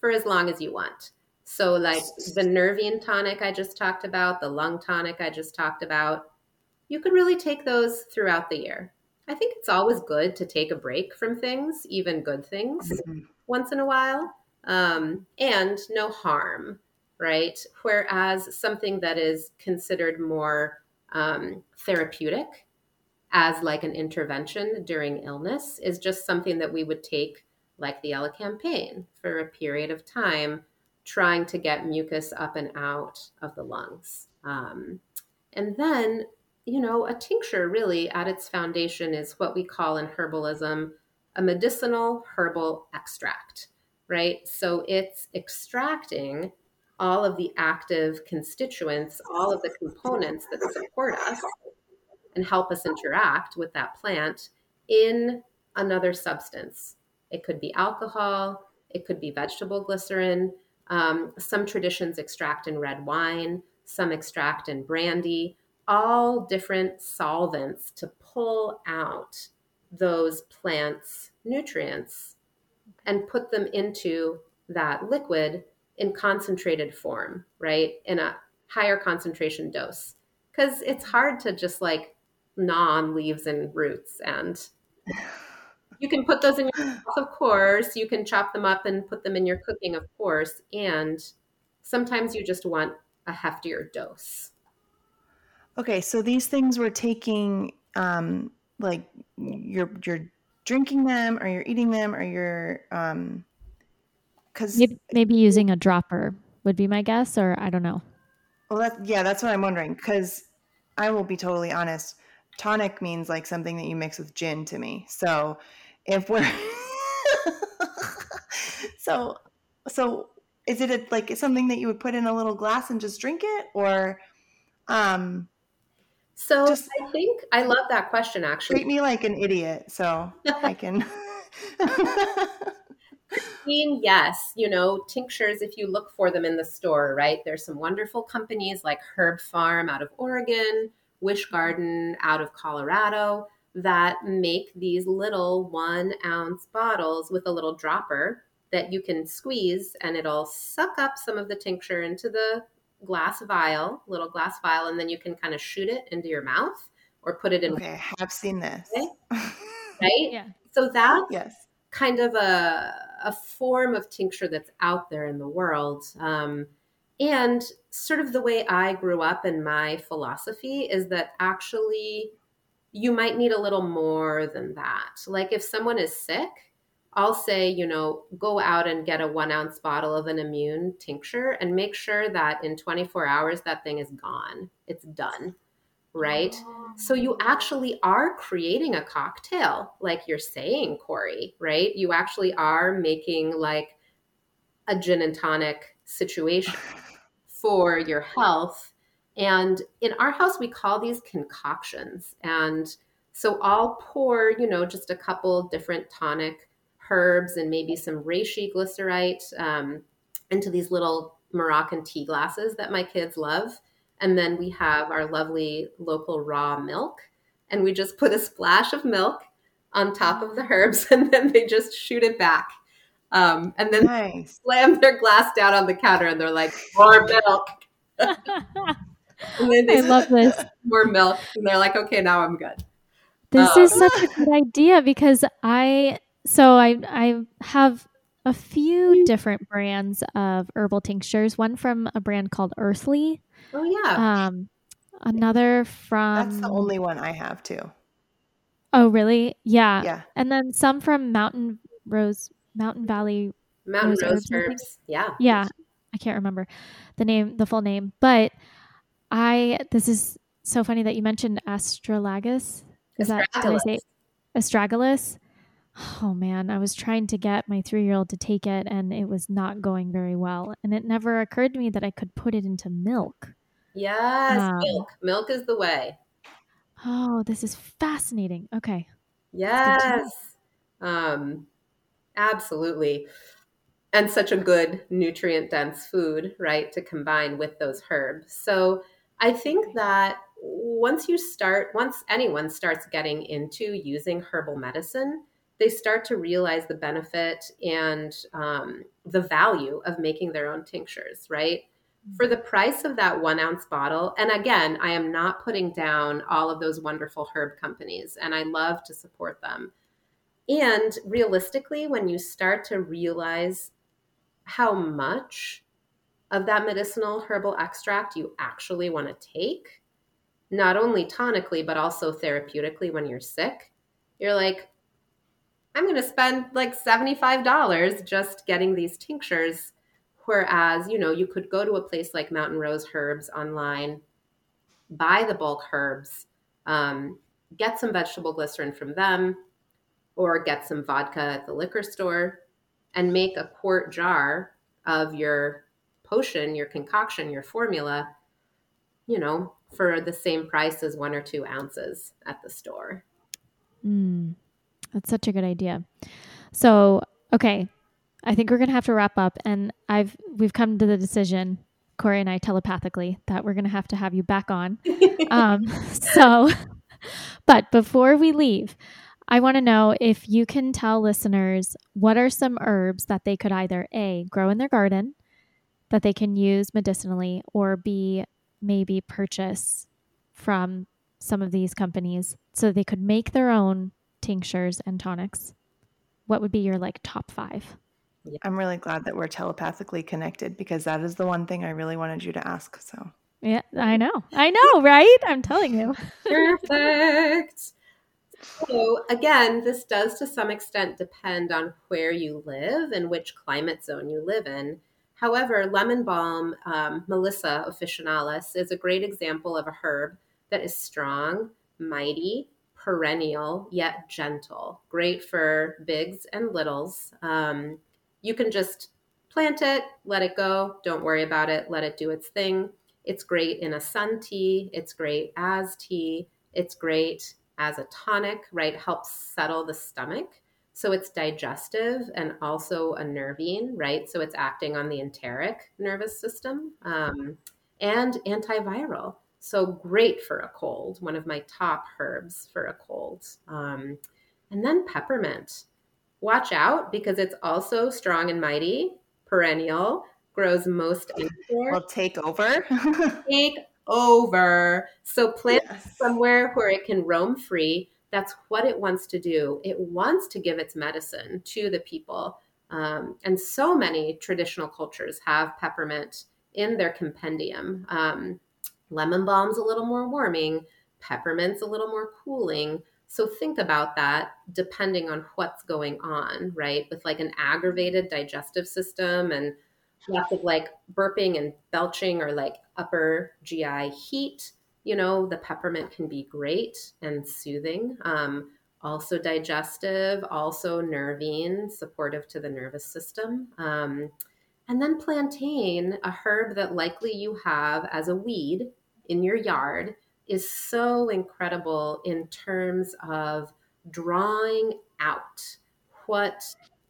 for as long as you want. So, like the nervine tonic I just talked about, the lung tonic I just talked about, you could really take those throughout the year. I think it's always good to take a break from things, even good things, mm-hmm. once in a while, um, and no harm, right? Whereas something that is considered more um, therapeutic, as like an intervention during illness, is just something that we would take, like the elecampane, for a period of time, trying to get mucus up and out of the lungs. Um, and then you know, a tincture really at its foundation is what we call in herbalism a medicinal herbal extract, right? So it's extracting all of the active constituents, all of the components that support us and help us interact with that plant in another substance. It could be alcohol, it could be vegetable glycerin. Um, some traditions extract in red wine, some extract in brandy all different solvents to pull out those plants' nutrients and put them into that liquid in concentrated form, right? In a higher concentration dose. Because it's hard to just like gnaw on leaves and roots. And you can put those in your mouth, of course. You can chop them up and put them in your cooking, of course. And sometimes you just want a heftier dose. Okay, so these things we're taking, um, like you're you're drinking them, or you're eating them, or you're um, because maybe, maybe using a dropper would be my guess, or I don't know. Well, that yeah, that's what I'm wondering. Because I will be totally honest, tonic means like something that you mix with gin to me. So if we're so so is it a, like something that you would put in a little glass and just drink it, or Um, So Just- I think I love that question actually. treat me like an idiot so I can. Green, yes, you know, tinctures, if you look for them in the store, right? There's some wonderful companies like Herb Pharm out of Oregon, WishGarden out of Colorado that make these little one ounce bottles with a little dropper that you can squeeze and it'll suck up some of the tincture into the glass vial, little glass vial, and then you can kind of shoot it into your mouth or put it in, okay, I have seen this. right? Yeah. So that's yes. kind of a, a form of tincture that's out there in the world. Um, and sort of the way I grew up and my philosophy is that actually you might need a little more than that. Like if someone is sick, I'll say, you know, go out and get a one ounce bottle of an immune tincture and make sure that in 24 hours that thing is gone. It's done. Right. So you actually are creating a cocktail, like you're saying, Corey, right? You actually are making like a gin and tonic situation for your health. And in our house, we call these concoctions. And so I'll pour, you know, just a couple different tonic herbs and maybe some reishi glycerite um, into these little Moroccan tea glasses that my kids love. And then we have our lovely local raw milk. And we just put a splash of milk on top of the herbs and then they just shoot it back. Um, and then Nice. slam their glass down on the counter and they're like, more milk. And then they I love this. more milk. And they're like, okay, now I'm good. This Um, is such a good idea because I so I I have a few different brands of herbal tinctures. One from a brand called Earthley. Oh, yeah. Um, another from That's the only one I have too. Oh, really? Yeah. Yeah. And then some from Mountain Rose Mountain Valley. Mountain rose rose herbs, herbs. Yeah. Yeah. I can't remember the name, the full name, but I this is so funny that you mentioned astralagus. Is that did I say astragalus? Oh man, I was trying to get my three year old to take it and it was not going very well. And it never occurred to me that I could put it into milk. Yes, Um, milk. Milk is the way. Oh, this is fascinating. Okay. Yes. Um, absolutely. And such a good nutrient dense food, right, to combine with those herbs. So I think that once you start, once anyone starts getting into using herbal medicine, they start to realize the benefit and um, the value of making their own tinctures, right? For the price of that one ounce bottle, and again, I am not putting down all of those wonderful herb companies, and I love to support them. And realistically, when you start to realize how much of that medicinal herbal extract you actually want to take, not only tonically, but also therapeutically when you're sick, you're like, I'm going to spend like $75 just getting these tinctures. Whereas, you know, you could go to a place like Mountain Rose Herbs online, buy the bulk herbs, um, get some vegetable glycerin from them, or get some vodka at the liquor store and make a quart jar of your potion, your concoction, your formula, you know, for the same price as one or two ounces at the store. Mm, that's such a good idea. So, okay, I think we're gonna have to wrap up, and I've we've come to the decision, Corey and I telepathically, that we're gonna have to have you back on. um, so, but before we leave, I want to know if you can tell listeners what are some herbs that they could either a grow in their garden that they can use medicinally, or be maybe purchase from some of these companies so they could make their own tinctures and tonics. What would be your like top five? I'm really glad that we're telepathically connected because that is the one thing I really wanted you to ask. So Yeah, I know. I know, right? I'm telling you. Perfect. So, again, this does to some extent depend on where you live and which climate zone you live in. However, lemon balm, um, Melissa officinalis, is a great example of a herb that is strong, mighty, perennial, yet gentle. Great for bigs and littles. Um, you can just plant it, let it go, don't worry about it, let it do its thing. It's great in a sun tea. It's great as tea. It's great as a tonic, right? Helps settle the stomach. So it's digestive and also a nervine, right? So it's acting on the enteric nervous system um, and antiviral. So great for a cold, one of my top herbs for a cold. Um, and then peppermint. Watch out because it's also strong and mighty, perennial, grows most anywhere. Will take over. take over. So plant yes. somewhere where it can roam free. That's what it wants to do. It wants to give its medicine to the people. Um, and so many traditional cultures have peppermint in their compendium. Um, lemon balm's a little more warming, peppermint's a little more cooling. So think about that depending on what's going on, right? With like an aggravated digestive system and lots of like burping and belching or like upper GI heat, you know, the peppermint can be great and soothing. Um, also digestive, also nervine, supportive to the nervous system. Um, and then plantain, a herb that likely you have as a weed in your yard, is so incredible in terms of drawing out what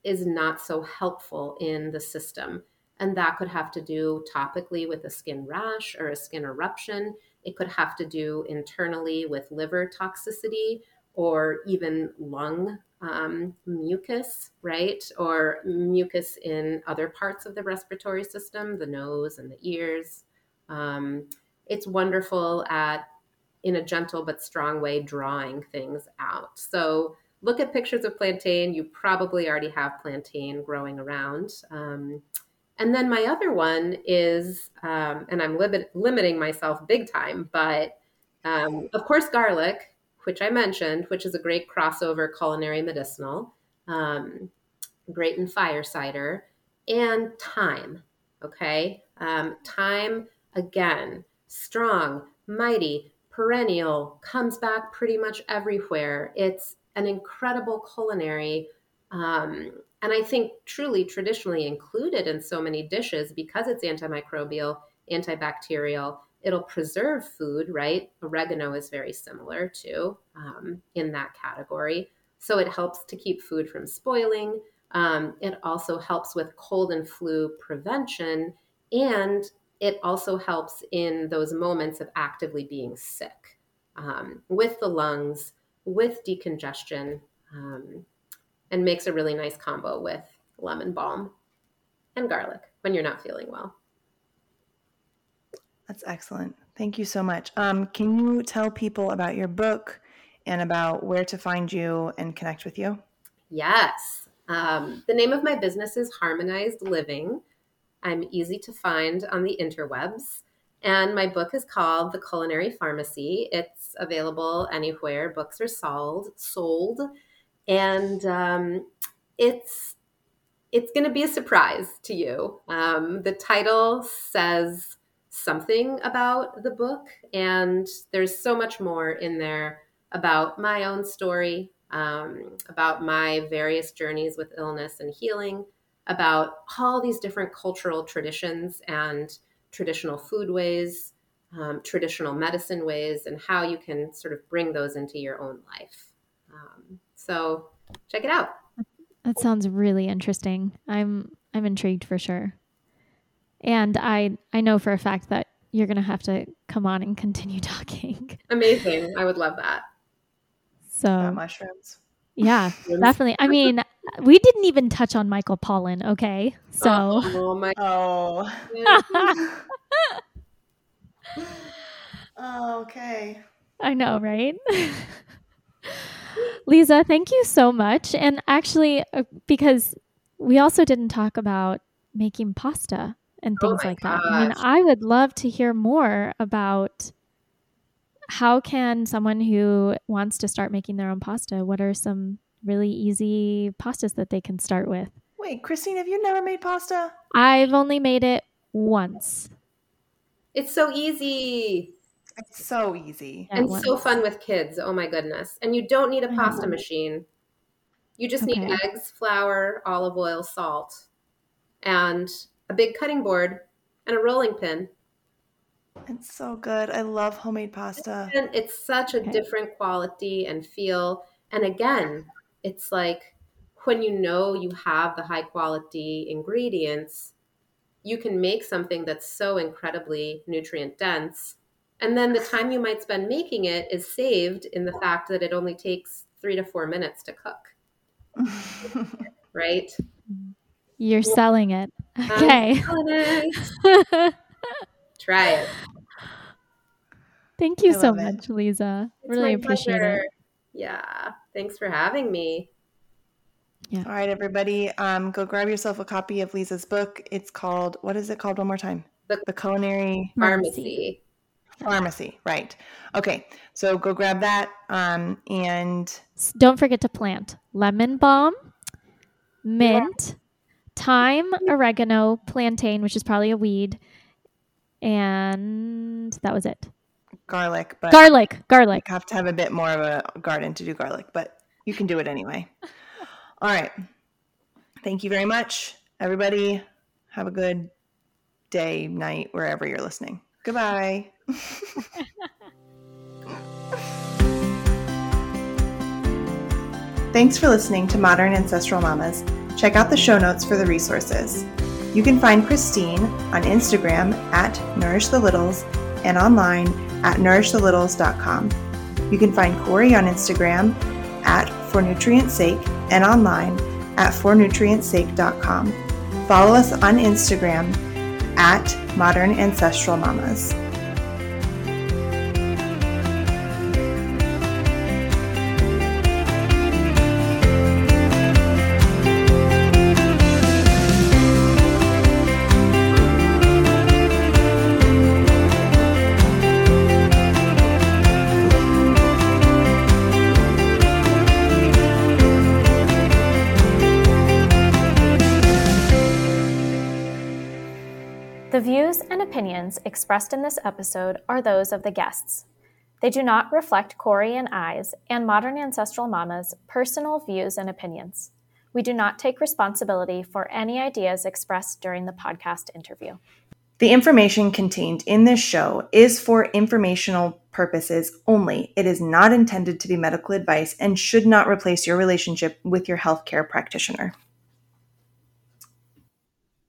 is not so helpful in the system. And that could have to do topically with a skin rash or a skin eruption. It could have to do internally with liver toxicity or even lung um, mucus, right? Or mucus in other parts of the respiratory system, the nose and the ears. Um, it's wonderful at, in a gentle but strong way, drawing things out. So look at pictures of plantain. You probably already have plantain growing around. Um, and then my other one is, um, and I'm limit, limiting myself big time, but um, of course, garlic, which I mentioned, which is a great crossover culinary medicinal, um, great in fire cider, and thyme. Okay. Um, thyme, again, strong, mighty, perennial, comes back pretty much everywhere. It's an incredible culinary um, and I think truly traditionally included in so many dishes because it's antimicrobial, antibacterial. It'll preserve food, right? Oregano is very similar to um, in that category. So it helps to keep food from spoiling. Um, it also helps with cold and flu prevention. And it also helps in those moments of actively being sick um, with the lungs, with decongestion. And makes a really nice combo with lemon balm and garlic when you're not feeling well. That's excellent. Thank you so much. Um, can you tell people about your book and about where to find you and connect with you? Yes. Um, the name of my business is Harmonized Living. I'm easy to find on the interwebs. And my book is called The Culinary Pharmacy. It's available anywhere books are sold. Sold and um, it's it's going to be a surprise to you. Um, the title says something about the book, and there's so much more in there about my own story, um, about my various journeys with illness and healing, about all these different cultural traditions and traditional food ways, um, traditional medicine ways, and how you can sort of bring those into your own life. Um, so check it out. That sounds really interesting. I'm I'm intrigued for sure. And I I know for a fact that you're going to have to come on and continue talking. Amazing. I would love that. So About mushrooms. Yeah, definitely. I mean, we didn't even touch on Michael Pollan, okay? So Oh, my Oh. oh okay. I know, right? Lisa, thank you so much. And actually, uh, because we also didn't talk about making pasta and oh things oh like gosh. that. I mean, I would love to hear more about how can someone who wants to start making their own pasta, what are some really easy pastas that they can start with? Wait, Christine, have you never made pasta? I've only made it once. It's so easy. It's so easy. and so fun with kids. Oh my goodness. And you don't need a pasta machine. You just okay. need eggs, flour, olive oil, salt, and a big cutting board and a rolling pin. It's so good. I love homemade pasta. And it's such a Okay. different quality and feel. And again, it's like when you know you have the high quality ingredients, you can make something that's so incredibly nutrient dense. And then the time you might spend making it is saved in the fact that it only takes three to four minutes to cook, right? You're selling it. Okay. holiday. Try it. Thank you I so love it. much, Lisa. It's really appreciate pleasure. it. Yeah. Thanks for having me. Yeah. All right, everybody, um, go grab yourself a copy of Lisa's book. It's called, what is it called one more time? The- the Culinary Pharmacy. Pharmacy, right. Okay, so go grab that. Um, and Don't forget to plant lemon balm, mint, thyme, oregano, plantain, which is probably a weed, and that was it. garlic, but Garlic, garlic. you have to have a bit more of a garden to do garlic, but you can do it anyway. All right. Thank you very much, everybody. Have a good day, night, wherever you're listening. Goodbye. Thanks for listening to Modern Ancestral Mamas. Check out the show notes for the resources. You can find Christine on Instagram at Nourish the Littles and online at nourishthe.littles.com. You can find Corey on Instagram at For Nutrient Sake and online at fornutrientsake.com. Follow us on Instagram at Modern Ancestral Mamas. Expressed in this episode are those of the guests. They do not reflect Corey and I's and Modern Ancestral Mama's personal views and opinions. We do not take responsibility for any ideas expressed during the podcast interview. The information contained in this show is for informational purposes only. It is not intended to be medical advice and should not replace your relationship with your healthcare practitioner.